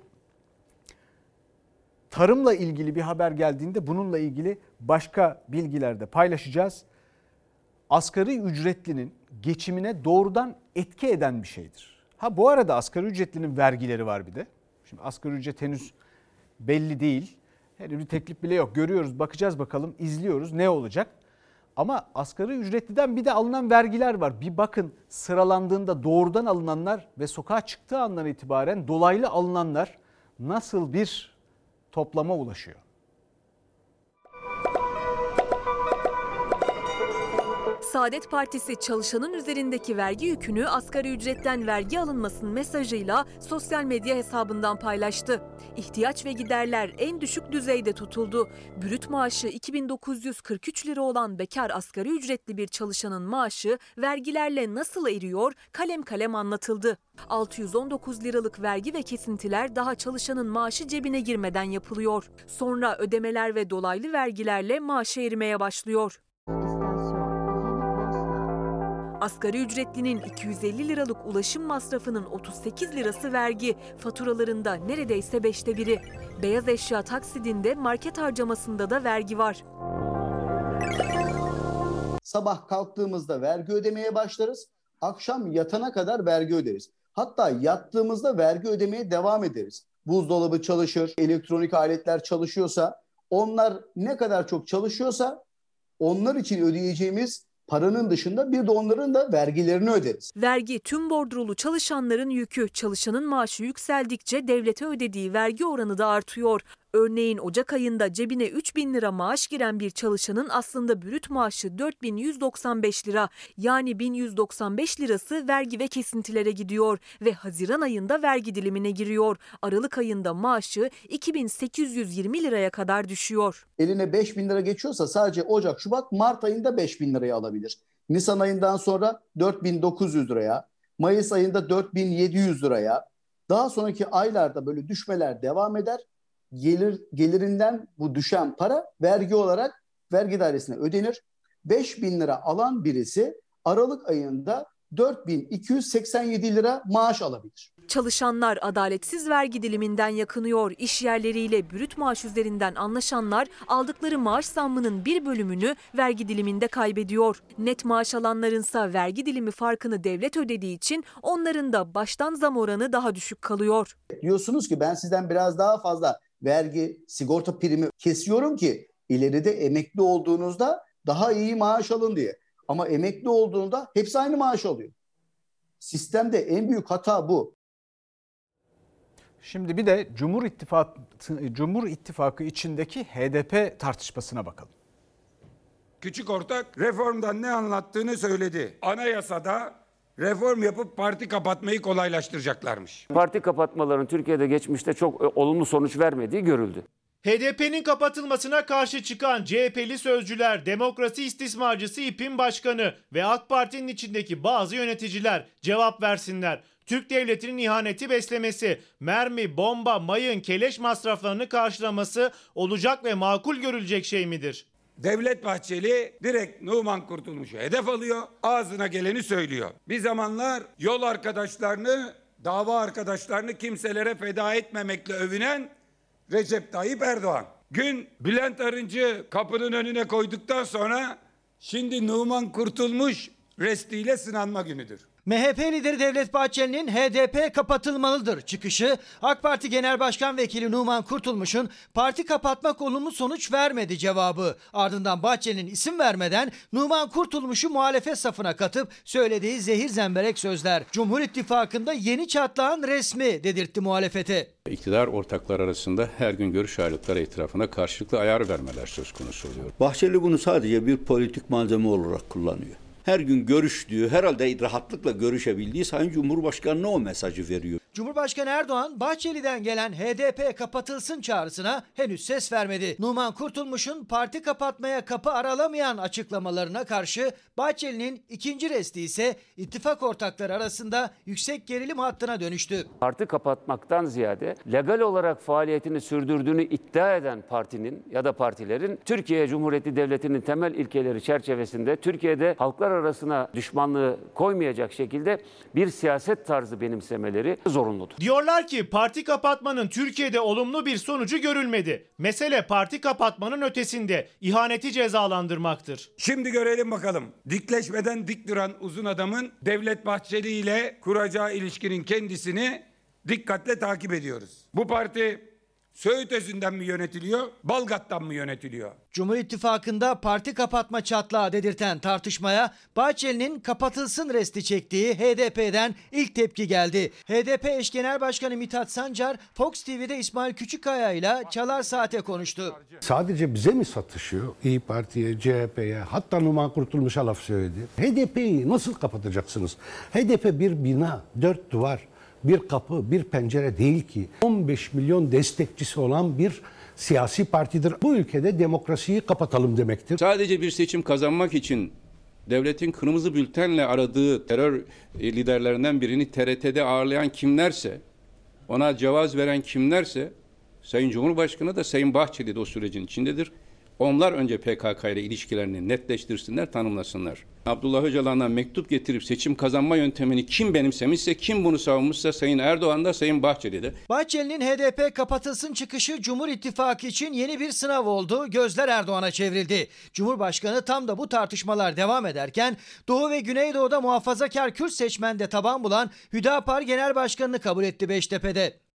tarımla ilgili bir haber geldiğinde bununla ilgili başka bilgilerde paylaşacağız. Asgari ücretlinin geçimine doğrudan etki eden bir şeydir. Ha bu arada asgari ücretlinin vergileri var bir de. Şimdi asgari ücret henüz belli değil. Henüz bir teklif bile yok. Görüyoruz, bakacağız bakalım, izliyoruz ne olacak. Ama asgari ücretliden bir de alınan vergiler var. Bir bakın sıralandığında doğrudan alınanlar ve sokağa çıktığı andan itibaren dolaylı alınanlar nasıl bir toplama ulaşıyor. Saadet Partisi çalışanın üzerindeki vergi yükünü asgari ücretten vergi alınmasın mesajıyla sosyal medya hesabından paylaştı. İhtiyaç ve giderler en düşük düzeyde tutuldu. Brüt maaşı 2943 lira olan bekar asgari ücretli bir çalışanın maaşı vergilerle nasıl eriyor kalem kalem anlatıldı. 619 liralık vergi ve kesintiler daha çalışanın maaşı cebine girmeden yapılıyor. Sonra ödemeler ve dolaylı vergilerle maaşı erimeye başlıyor. Asgari ücretlinin 250 liralık ulaşım masrafının 38 lirası vergi, faturalarında neredeyse beşte biri. Beyaz eşya taksidinde market harcamasında da vergi var. Sabah kalktığımızda vergi ödemeye başlarız, akşam yatana kadar vergi öderiz. Hatta yattığımızda vergi ödemeye devam ederiz. Buzdolabı çalışır, elektronik aletler çalışıyorsa Onlar ne kadar çok çalışıyorsa onlar için ödeyeceğimiz paranın dışında bir de onların da vergilerini öderiz. Vergi tüm bordrolu çalışanların yükü. Çalışanın maaşı yükseldikçe devlete ödediği vergi oranı da artıyor. Örneğin Ocak ayında cebine 3 bin lira maaş giren bir çalışanın aslında brüt maaşı 4195 lira. Yani 1195 lirası vergi ve kesintilere gidiyor ve Haziran ayında vergi dilimine giriyor. Aralık ayında maaşı 2820 liraya kadar düşüyor. Eline 5 bin lira geçiyorsa sadece Ocak, Şubat, Mart ayında 5 bin liraya alabilir. Nisan ayından sonra 4900 liraya, Mayıs ayında 4700 liraya, daha sonraki aylarda böyle düşmeler devam eder gelir gelirinden bu düşen para vergi olarak vergi dairesine ödenir. 5 bin lira alan birisi Aralık ayında 4287 lira maaş alabilir. Çalışanlar adaletsiz vergi diliminden yakınıyor. İş yerleriyle brüt maaş üzerinden anlaşanlar aldıkları maaş zammının bir bölümünü vergi diliminde kaybediyor. Net maaş alanlarınsa vergi dilimi farkını devlet ödediği için onların da baştan zam oranı daha düşük kalıyor. Diyorsunuz ki ben sizden biraz daha fazla vergi, sigorta primi kesiyorum ki ileride emekli olduğunuzda daha iyi maaş alın diye. Ama emekli olduğunda hepsi aynı maaş alıyor. Sistemde en büyük hata bu. Şimdi bir de Cumhur İttifakı, Cumhur İttifakı içindeki HDP tartışmasına bakalım. Küçük ortak reformdan ne anlattığını söyledi. Anayasada reform yapıp parti kapatmayı kolaylaştıracaklarmış. Parti kapatmaların Türkiye'de geçmişte çok e, olumlu sonuç vermediği görüldü. HDP'nin kapatılmasına karşı çıkan CHP'li sözcüler, demokrasi istismarcısı İP'in başkanı ve AK Parti'nin içindeki bazı yöneticiler cevap versinler. Türk devletinin ihaneti beslemesi, mermi, bomba, mayın, keleş masraflarını karşılaması olacak ve makul görülecek şey midir? Devlet Bahçeli direkt Numan Kurtulmuş'u hedef alıyor. Ağzına geleni söylüyor. Bir zamanlar yol arkadaşlarını, dava arkadaşlarını kimselere feda etmemekle övünen Recep Tayyip Erdoğan. Gün Bülent Arıncı kapının önüne koyduktan sonra şimdi Numan Kurtulmuş restiyle sınanma günüdür. MHP lideri Devlet Bahçeli'nin HDP kapatılmalıdır çıkışı AK Parti Genel Başkan Vekili Numan Kurtulmuş'un parti kapatmak olumlu sonuç vermedi cevabı. Ardından Bahçeli'nin isim vermeden Numan Kurtulmuş'u muhalefet safına katıp söylediği zehir zemberek sözler. Cumhur İttifakı'nda yeni çatlağın resmi dedirtti muhalefete. İktidar ortaklar arasında her gün görüş ayrılıkları etrafında karşılıklı ayar vermeler söz konusu oluyor. Bahçeli bunu sadece bir politik malzeme olarak kullanıyor her gün görüştüğü, herhalde rahatlıkla görüşebildiği Sayın Cumhurbaşkanı'na o mesajı veriyor. Cumhurbaşkanı Erdoğan Bahçeli'den gelen HDP kapatılsın çağrısına henüz ses vermedi. Numan Kurtulmuş'un parti kapatmaya kapı aralamayan açıklamalarına karşı Bahçeli'nin ikinci resti ise ittifak ortakları arasında yüksek gerilim hattına dönüştü. Parti kapatmaktan ziyade legal olarak faaliyetini sürdürdüğünü iddia eden partinin ya da partilerin Türkiye Cumhuriyeti Devleti'nin temel ilkeleri çerçevesinde Türkiye'de halklar arasına düşmanlığı koymayacak şekilde bir siyaset tarzı benimsemeleri zorunludur. Diyorlar ki parti kapatmanın Türkiye'de olumlu bir sonucu görülmedi. Mesele parti kapatmanın ötesinde ihaneti cezalandırmaktır. Şimdi görelim bakalım. Dikleşmeden dik duran uzun adamın Devlet Bahçeli ile kuracağı ilişkinin kendisini dikkatle takip ediyoruz. Bu parti Söğüt Özü'nden mi yönetiliyor, Balgat'tan mı yönetiliyor? Cumhur İttifakı'nda parti kapatma çatlağı dedirten tartışmaya Bahçeli'nin kapatılsın resti çektiği HDP'den ilk tepki geldi. HDP eş genel başkanı Mithat Sancar Fox TV'de İsmail Küçükkaya ile Çalar Saat'e konuştu. Sadece bize mi satışıyor? İyi Parti'ye, CHP'ye hatta Numan Kurtulmuş'a laf söyledi. HDP'yi nasıl kapatacaksınız? HDP bir bina, dört duvar bir kapı, bir pencere değil ki. 15 milyon destekçisi olan bir siyasi partidir. Bu ülkede demokrasiyi kapatalım demektir. Sadece bir seçim kazanmak için devletin kırmızı bültenle aradığı terör liderlerinden birini TRT'de ağırlayan kimlerse, ona cevaz veren kimlerse, Sayın Cumhurbaşkanı da Sayın Bahçeli de o sürecin içindedir. Onlar önce PKK ile ilişkilerini netleştirsinler, tanımlasınlar. Abdullah Öcalan'a mektup getirip seçim kazanma yöntemini kim benimsemişse, kim bunu savunmuşsa Sayın Erdoğan da Sayın Bahçeli de. Bahçeli'nin HDP kapatılsın çıkışı Cumhur İttifakı için yeni bir sınav oldu. Gözler Erdoğan'a çevrildi. Cumhurbaşkanı tam da bu tartışmalar devam ederken Doğu ve Güneydoğu'da muhafazakar Kürt seçmende taban bulan Hüdapar Genel Başkanı'nı kabul etti Beştepe'de.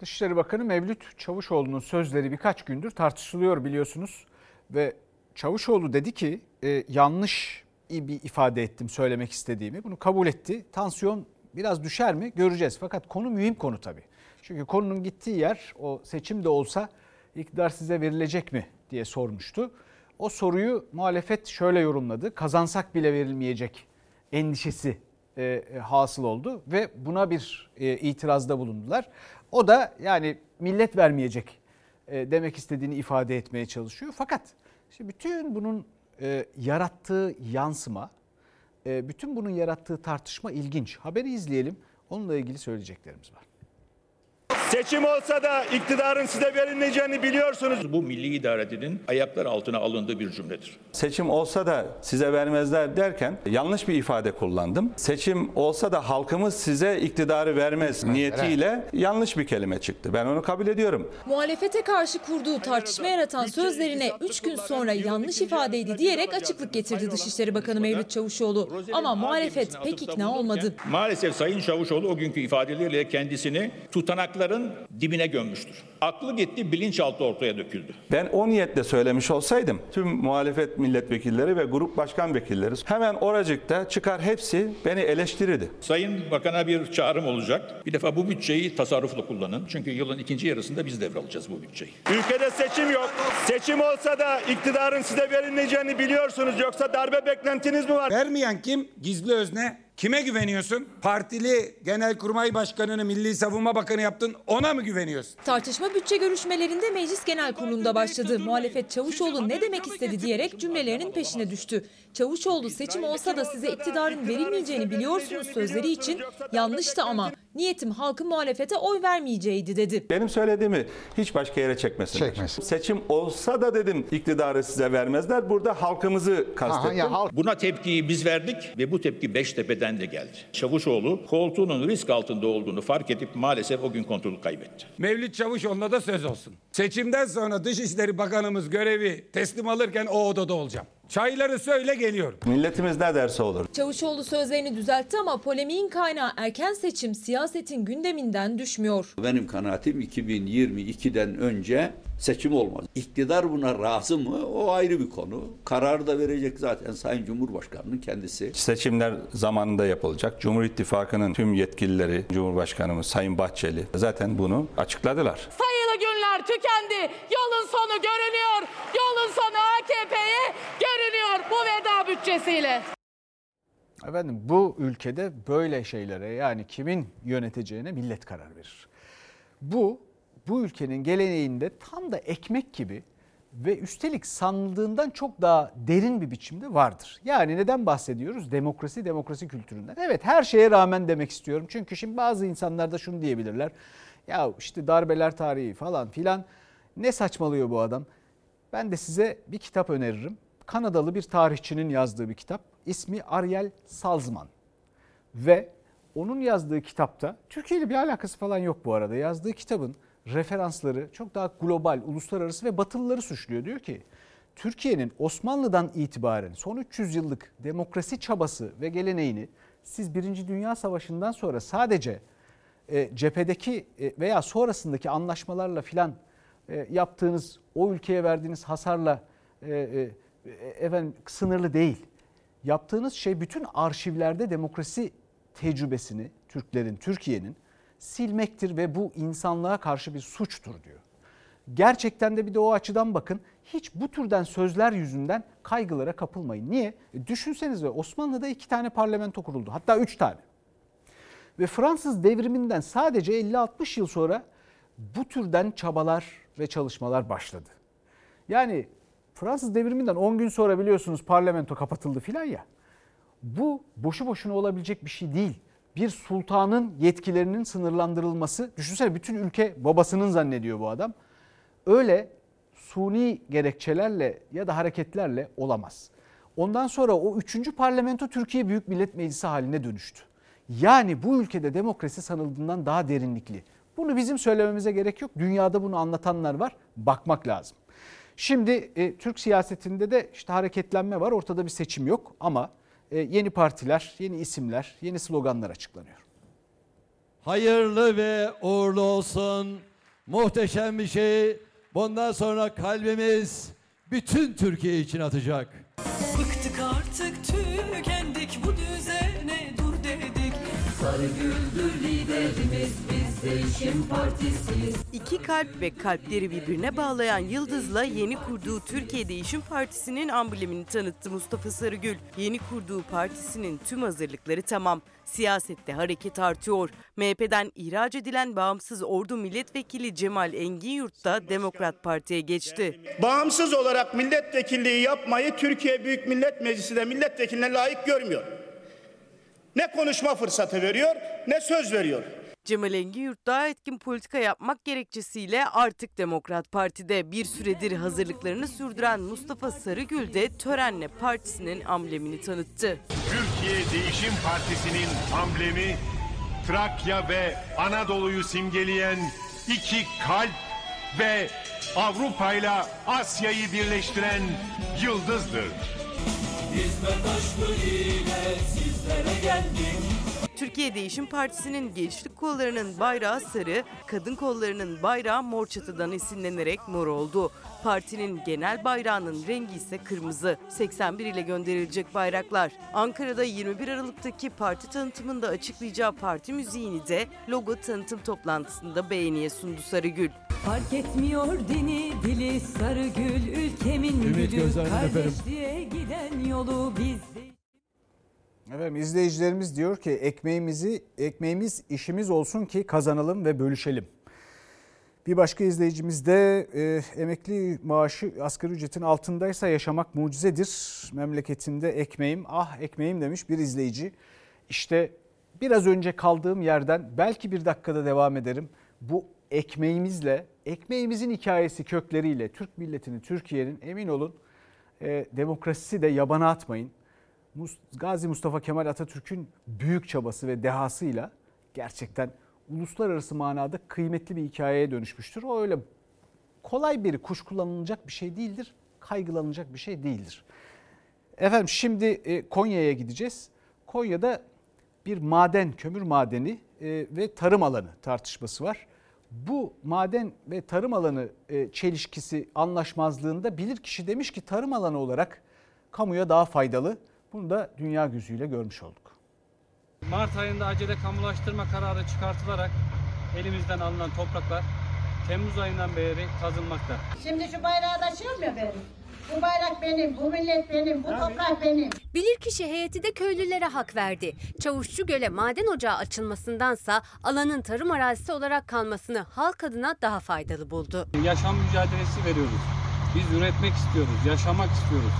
Dışişleri Bakanı Mevlüt Çavuşoğlu'nun sözleri birkaç gündür tartışılıyor biliyorsunuz. Ve Çavuşoğlu dedi ki e, yanlış bir ifade ettim söylemek istediğimi. Bunu kabul etti. Tansiyon biraz düşer mi göreceğiz. Fakat konu mühim konu tabii. Çünkü konunun gittiği yer o seçim de olsa iktidar size verilecek mi diye sormuştu. O soruyu muhalefet şöyle yorumladı. Kazansak bile verilmeyecek endişesi e, e, hasıl oldu ve buna bir e, itirazda bulundular. O da yani millet vermeyecek e, demek istediğini ifade etmeye çalışıyor. Fakat işte bütün bunun e, yarattığı yansıma, e, bütün bunun yarattığı tartışma ilginç. Haberi izleyelim. Onunla ilgili söyleyeceklerimiz var. Seçim olsa da iktidarın size verilmeyeceğini biliyorsunuz. Bu milli idarenin ayaklar altına alındığı bir cümledir. Seçim olsa da size vermezler derken yanlış bir ifade kullandım. Seçim olsa da halkımız size iktidarı vermez niyetiyle yanlış bir kelime çıktı. Ben onu kabul ediyorum. Muhalefete karşı kurduğu tartışma yaratan sözlerine 3 gün sonra yanlış ifadeydi diyerek açıklık getirdi Dışişleri Bakanı Mevlüt Çavuşoğlu. Ama muhalefet pek ikna olmadı. Maalesef Sayın Çavuşoğlu o günkü ifadeleriyle kendisini tutanakların dibine gömmüştür. Aklı gitti, bilinçaltı ortaya döküldü. Ben o niyetle söylemiş olsaydım tüm muhalefet milletvekilleri ve grup başkan vekilleri hemen oracıkta çıkar hepsi beni eleştirirdi. Sayın Bakan'a bir çağrım olacak. Bir defa bu bütçeyi tasarruflu kullanın. Çünkü yılın ikinci yarısında biz devralacağız bu bütçeyi. Ülkede seçim yok. Seçim olsa da iktidarın size verilmeyeceğini biliyorsunuz. Yoksa darbe beklentiniz mi var? Vermeyen kim? Gizli özne. Kime güveniyorsun? Partili Genelkurmay Başkanı'nı Milli Savunma Bakanı yaptın ona mı güveniyorsun? Tartışma bütçe görüşmelerinde Meclis Genel Kurulu'nda başladı. Muhalefet Çavuşoğlu ne demek istedi diyerek cümlelerinin peşine düştü. Çavuşoğlu seçim olsa da size iktidarın verilmeyeceğini biliyorsunuz sözleri için yanlıştı ama niyetim halkın muhalefete oy vermeyeceğiydi dedi. Benim söylediğimi hiç başka yere çekmesinler. Çekmesin. Seçim olsa da dedim iktidarı size vermezler. Burada halkımızı kastettim. Buna tepkiyi biz verdik ve bu tepki Beştepe'den de geldi. Çavuşoğlu koltuğunun risk altında olduğunu fark edip maalesef o gün kontrolü kaybetti. Mevlüt Çavuşoğlu'na da söz olsun. Seçimden sonra Dışişleri Bakanımız görevi teslim alırken o odada olacağım. Çayları söyle geliyorum. Milletimiz ne derse olur. Çavuşoğlu sözlerini düzeltti ama polemiğin kaynağı erken seçim siyasetin gündeminden düşmüyor. Benim kanaatim 2022'den önce seçim olmaz. İktidar buna razı mı? O ayrı bir konu. Karar da verecek zaten Sayın Cumhurbaşkanı'nın kendisi. Seçimler zamanında yapılacak. Cumhur İttifakı'nın tüm yetkilileri, Cumhurbaşkanımız Sayın Bahçeli zaten bunu açıkladılar. Sayılı günler tükendi. Yolun sonu görünüyor. Yolun sonu AKP'ye görünüyor bu veda bütçesiyle. Efendim bu ülkede böyle şeylere yani kimin yöneteceğine millet karar verir. Bu bu ülkenin geleneğinde tam da ekmek gibi ve üstelik sandığından çok daha derin bir biçimde vardır. Yani neden bahsediyoruz? Demokrasi, demokrasi kültüründen. Evet her şeye rağmen demek istiyorum. Çünkü şimdi bazı insanlar da şunu diyebilirler. Ya işte darbeler tarihi falan filan ne saçmalıyor bu adam? Ben de size bir kitap öneririm. Kanadalı bir tarihçinin yazdığı bir kitap. İsmi Ariel Salzman. Ve onun yazdığı kitapta, Türkiye ile bir alakası falan yok bu arada. Yazdığı kitabın referansları çok daha global, uluslararası ve batılıları suçluyor. Diyor ki Türkiye'nin Osmanlı'dan itibaren son 300 yıllık demokrasi çabası ve geleneğini siz Birinci Dünya Savaşı'ndan sonra sadece e, cephedeki e, veya sonrasındaki anlaşmalarla filan e, yaptığınız o ülkeye verdiğiniz hasarla e, e, efendim sınırlı değil. Yaptığınız şey bütün arşivlerde demokrasi tecrübesini Türklerin, Türkiye'nin silmektir ve bu insanlığa karşı bir suçtur diyor. Gerçekten de bir de o açıdan bakın. Hiç bu türden sözler yüzünden kaygılara kapılmayın. Niye? E düşünsenize Osmanlı'da iki tane parlamento kuruldu. Hatta üç tane. Ve Fransız devriminden sadece 50-60 yıl sonra bu türden çabalar ve çalışmalar başladı. Yani Fransız devriminden 10 gün sonra biliyorsunuz parlamento kapatıldı filan ya. Bu boşu boşuna olabilecek bir şey değil. Bir sultanın yetkilerinin sınırlandırılması. Düşünsene bütün ülke babasının zannediyor bu adam. Öyle suni gerekçelerle ya da hareketlerle olamaz. Ondan sonra o 3. parlamento Türkiye Büyük Millet Meclisi haline dönüştü. Yani bu ülkede demokrasi sanıldığından daha derinlikli. Bunu bizim söylememize gerek yok. Dünyada bunu anlatanlar var. Bakmak lazım. Şimdi e, Türk siyasetinde de işte hareketlenme var. Ortada bir seçim yok ama yeni partiler, yeni isimler, yeni sloganlar açıklanıyor. Hayırlı ve uğurlu olsun muhteşem bir şey. Bundan sonra kalbimiz bütün Türkiye için atacak. Bıktık artık tükendik bu düzene dur dedik. Sarı güldür liderimiz biz değişim partisiyiz. İki kalp ve kalpleri birbirine bağlayan Yıldız'la yeni kurduğu Türkiye Değişim Partisi'nin amblemini tanıttı Mustafa Sarıgül. Yeni kurduğu partisinin tüm hazırlıkları tamam. Siyasette hareket artıyor. MHP'den ihraç edilen bağımsız ordu milletvekili Cemal Engin Yurt da Demokrat Parti'ye geçti. Bağımsız olarak milletvekilliği yapmayı Türkiye Büyük Millet Meclisi de milletvekiline layık görmüyor. Ne konuşma fırsatı veriyor ne söz veriyor. Cemal Engin Yurt daha etkin politika yapmak gerekçesiyle artık Demokrat Parti'de bir süredir hazırlıklarını sürdüren Mustafa Sarıgül de törenle partisinin amblemini tanıttı. Türkiye Değişim Partisi'nin amblemi Trakya ve Anadolu'yu simgeleyen iki kalp ve Avrupa ile Asya'yı birleştiren yıldızdır. Hizmet aşkı ile. Türkiye Değişim Partisi'nin gençlik kollarının bayrağı sarı, kadın kollarının bayrağı mor çatıdan esinlenerek mor oldu. Partinin genel bayrağının rengi ise kırmızı. 81 ile gönderilecek bayraklar. Ankara'da 21 Aralık'taki parti tanıtımında açıklayacağı parti müziğini de logo tanıtım toplantısında beğeniye sundu Sarıgül. Fark etmiyor dini dili sarı gül ülkemin Ümit gülü Gözler'den efendim. giden yolu biz Efendim izleyicilerimiz diyor ki ekmeğimizi ekmeğimiz işimiz olsun ki kazanalım ve bölüşelim. Bir başka izleyicimiz de e, emekli maaşı asgari ücretin altındaysa yaşamak mucizedir. Memleketimde ekmeğim ah ekmeğim demiş bir izleyici. İşte biraz önce kaldığım yerden belki bir dakikada devam ederim. Bu ekmeğimizle, ekmeğimizin hikayesi kökleriyle Türk milletini, Türkiye'nin emin olun e, demokrasisi de yabana atmayın. Gazi Mustafa Kemal Atatürk'ün büyük çabası ve dehasıyla gerçekten uluslararası manada kıymetli bir hikayeye dönüşmüştür. O öyle kolay bir kuşkulanılacak bir şey değildir, kaygılanacak bir şey değildir. Efendim şimdi e, Konya'ya gideceğiz. Konya'da bir maden, kömür madeni e, ve tarım alanı tartışması var. Bu maden ve tarım alanı e, çelişkisi anlaşmazlığında bilirkişi demiş ki tarım alanı olarak kamuya daha faydalı. Bunu da dünya gözüyle görmüş olduk. Mart ayında acele kamulaştırma kararı çıkartılarak elimizden alınan topraklar Temmuz ayından beri kazılmakta. Şimdi şu bayrağı taşıyorum ya ben. Bu bayrak benim, bu millet benim, bu toprak benim. Bilirkişi heyeti de köylülere hak verdi. Çavuşçu Göl'e maden ocağı açılmasındansa alanın tarım arazisi olarak kalmasını halk adına daha faydalı buldu. Yaşam mücadelesi veriyoruz. Biz üretmek istiyoruz, yaşamak istiyoruz.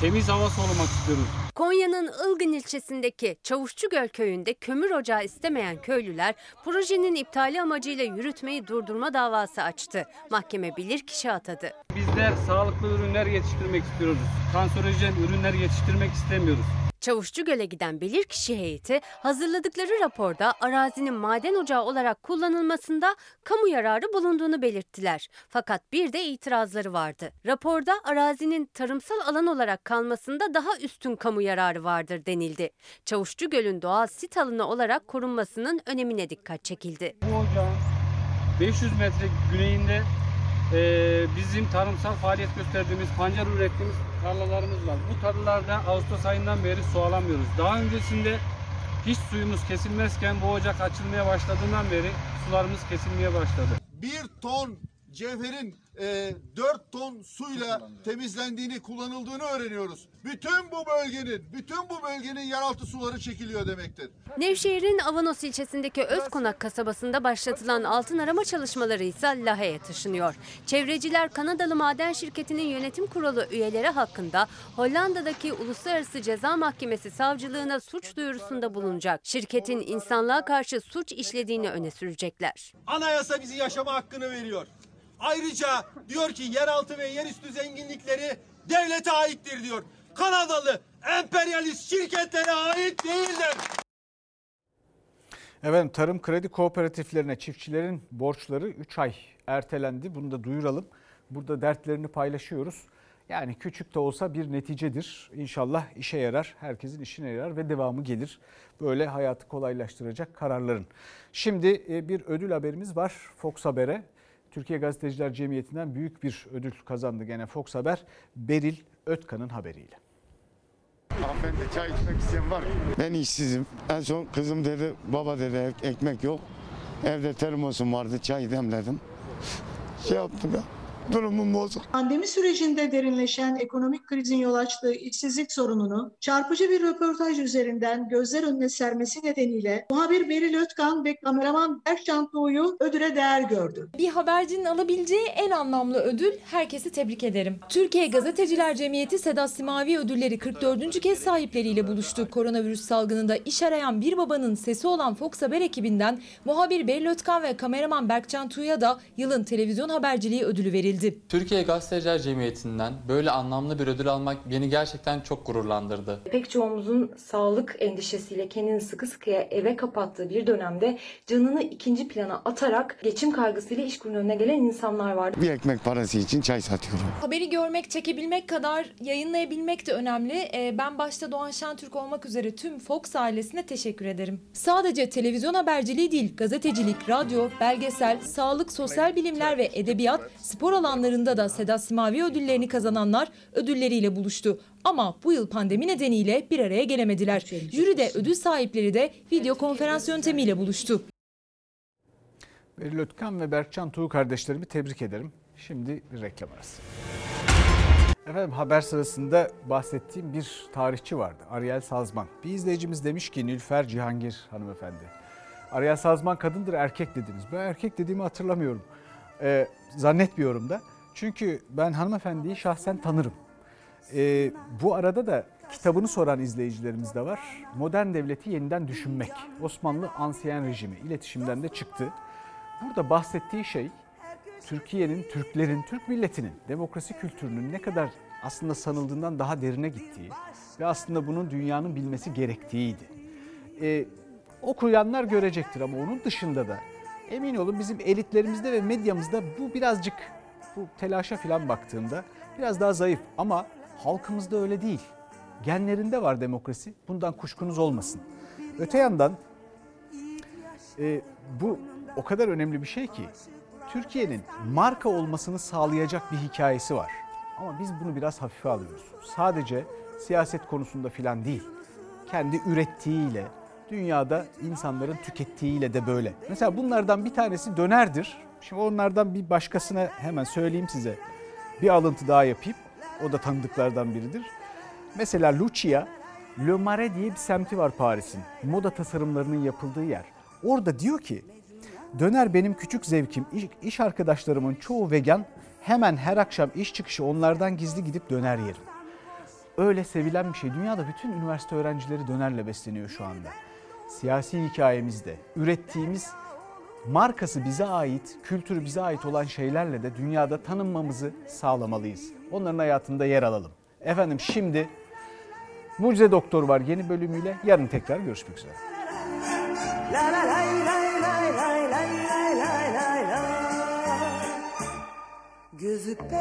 Temiz hava solumak istiyoruz. Konya'nın Ilgın ilçesindeki Çavuşçugöl köyünde kömür ocağı istemeyen köylüler projenin iptali amacıyla yürütmeyi durdurma davası açtı. Mahkeme bilirkişi atadı. Bizler sağlıklı ürünler yetiştirmek istiyoruz. Kanserojen ürünler yetiştirmek istemiyoruz. Çavuşçugöl'e giden bilirkişi heyeti hazırladıkları raporda arazinin maden ocağı olarak kullanılmasında kamu yararı bulunduğunu belirttiler. Fakat bir de itirazları vardı. Raporda arazinin tarımsal alan olarak kalmasında daha üstün kamu yararı vardır denildi. Çavuşçugöl'ün doğal sit alanı olarak korunmasının önemine dikkat çekildi. Bu ocağın 500 metre güneyinde eee, bizim tarımsal faaliyet gösterdiğimiz, pancar ürettiğimiz tarlalarımız var. Bu tarlalarda Ağustos ayından beri su alamıyoruz. Daha öncesinde hiç suyumuz kesilmezken bu ocak açılmaya başladığından beri sularımız kesilmeye başladı. bir ton cevherin e, 4 ton suyla temizlendiğini, kullanıldığını öğreniyoruz. Bütün bu bölgenin, bütün bu bölgenin yeraltı suları çekiliyor demektir. Nevşehir'in Avanos ilçesindeki Özkonak kasabasında başlatılan altın arama çalışmaları ise Lahey'e taşınıyor. Çevreciler Kanadalı maden şirketinin yönetim kurulu üyeleri hakkında Hollanda'daki Uluslararası Ceza Mahkemesi savcılığına suç duyurusunda bulunacak. Şirketin insanlığa karşı suç işlediğini öne sürecekler. Anayasa bizi yaşama hakkını veriyor. Ayrıca diyor ki yeraltı ve yerüstü zenginlikleri devlete aittir diyor. Kanadalı emperyalist şirketlere ait değildir. Efendim tarım kredi kooperatiflerine çiftçilerin borçları 3 ay ertelendi. Bunu da duyuralım. Burada dertlerini paylaşıyoruz. Yani küçük de olsa bir neticedir. İnşallah işe yarar, herkesin işine yarar ve devamı gelir. Böyle hayatı kolaylaştıracak kararların. Şimdi e, bir ödül haberimiz var Fox Haber'e. Türkiye Gazeteciler Cemiyeti'nden büyük bir ödül kazandı gene Fox Haber. Beril Ötkan'ın haberiyle. Hanımefendi çay içmek isteyen var mı? Ben işsizim. En son kızım dedi baba dedi ek- ekmek yok. Evde termosum vardı çay demledim. Şey yaptım ya. Durumum bozuk. Pandemi sürecinde derinleşen ekonomik krizin yol açtığı işsizlik sorununu çarpıcı bir röportaj üzerinden gözler önüne sermesi nedeniyle muhabir Beril Ötkan ve kameraman Berkcan Tuğ'yu ödüle değer gördü. Bir habercinin alabileceği en anlamlı ödül herkesi tebrik ederim. Türkiye Gazeteciler Cemiyeti Sedat Simavi ödülleri 44. kez sahipleriyle buluştu. Koronavirüs salgınında iş arayan bir babanın sesi olan Fox Haber ekibinden muhabir Beril Ötkan ve kameraman Berkcan Tuğ'a da yılın televizyon haberciliği ödülü verildi. Türkiye Gazeteciler Cemiyeti'nden böyle anlamlı bir ödül almak beni gerçekten çok gururlandırdı. Pek çoğumuzun sağlık endişesiyle kendini sıkı sıkıya eve kapattığı bir dönemde canını ikinci plana atarak geçim kaygısıyla iş kurunun önüne gelen insanlar vardı. Bir ekmek parası için çay satıyorum. Haberi görmek, çekebilmek kadar yayınlayabilmek de önemli. Ee, Ben başta Doğan Şentürk olmak üzere tüm Fox ailesine teşekkür ederim. Sadece televizyon haberciliği değil, gazetecilik, radyo, belgesel, sağlık, sosyal bilimler ve edebiyat, spor alanlarında da Sedat Simavi ödüllerini kazananlar ödülleriyle buluştu. Ama bu yıl pandemi nedeniyle bir araya gelemediler. Jüride ödül sahipleri de video konferans yöntemiyle buluştu. Beril Ötkan ve Berkcan Tuğ kardeşlerimi tebrik ederim. Şimdi bir reklam arası. Efendim haber sırasında bahsettiğim bir tarihçi vardı. Ariel Sazman. Bir izleyicimiz demiş ki Nülfer Cihangir hanımefendi. Ariel Sazman kadındır erkek dediniz. Ben erkek dediğimi hatırlamıyorum. Ee, zannetmiyorum da. Çünkü ben hanımefendiyi şahsen tanırım. Ee, bu arada da kitabını soran izleyicilerimiz de var. Modern devleti yeniden düşünmek. Osmanlı ansiyen rejimi iletişimden de çıktı. Burada bahsettiği şey Türkiye'nin, Türklerin, Türk milletinin demokrasi kültürünün ne kadar aslında sanıldığından daha derine gittiği ve aslında bunun dünyanın bilmesi gerektiğiydi. Ee, okuyanlar görecektir ama onun dışında da emin olun bizim elitlerimizde ve medyamızda bu birazcık bu telaşa falan baktığımda biraz daha zayıf ama halkımızda öyle değil. Genlerinde var demokrasi. Bundan kuşkunuz olmasın. Öte yandan e, bu o kadar önemli bir şey ki Türkiye'nin marka olmasını sağlayacak bir hikayesi var. Ama biz bunu biraz hafife alıyoruz. Sadece siyaset konusunda filan değil. Kendi ürettiğiyle, dünyada insanların tükettiğiyle de böyle. Mesela bunlardan bir tanesi dönerdir. Şimdi onlardan bir başkasına hemen söyleyeyim size. Bir alıntı daha yapayım. O da tanıdıklardan biridir. Mesela Lucia, Le Marais diye bir semti var Paris'in. Moda tasarımlarının yapıldığı yer. Orada diyor ki Döner benim küçük zevkim. İş, arkadaşlarımın çoğu vegan. Hemen her akşam iş çıkışı onlardan gizli gidip döner yerim. Öyle sevilen bir şey. Dünyada bütün üniversite öğrencileri dönerle besleniyor şu anda. Siyasi hikayemizde ürettiğimiz markası bize ait, kültürü bize ait olan şeylerle de dünyada tanınmamızı sağlamalıyız. Onların hayatında yer alalım. Efendim şimdi Mucize Doktor var yeni bölümüyle. Yarın tekrar görüşmek üzere. Gözü pek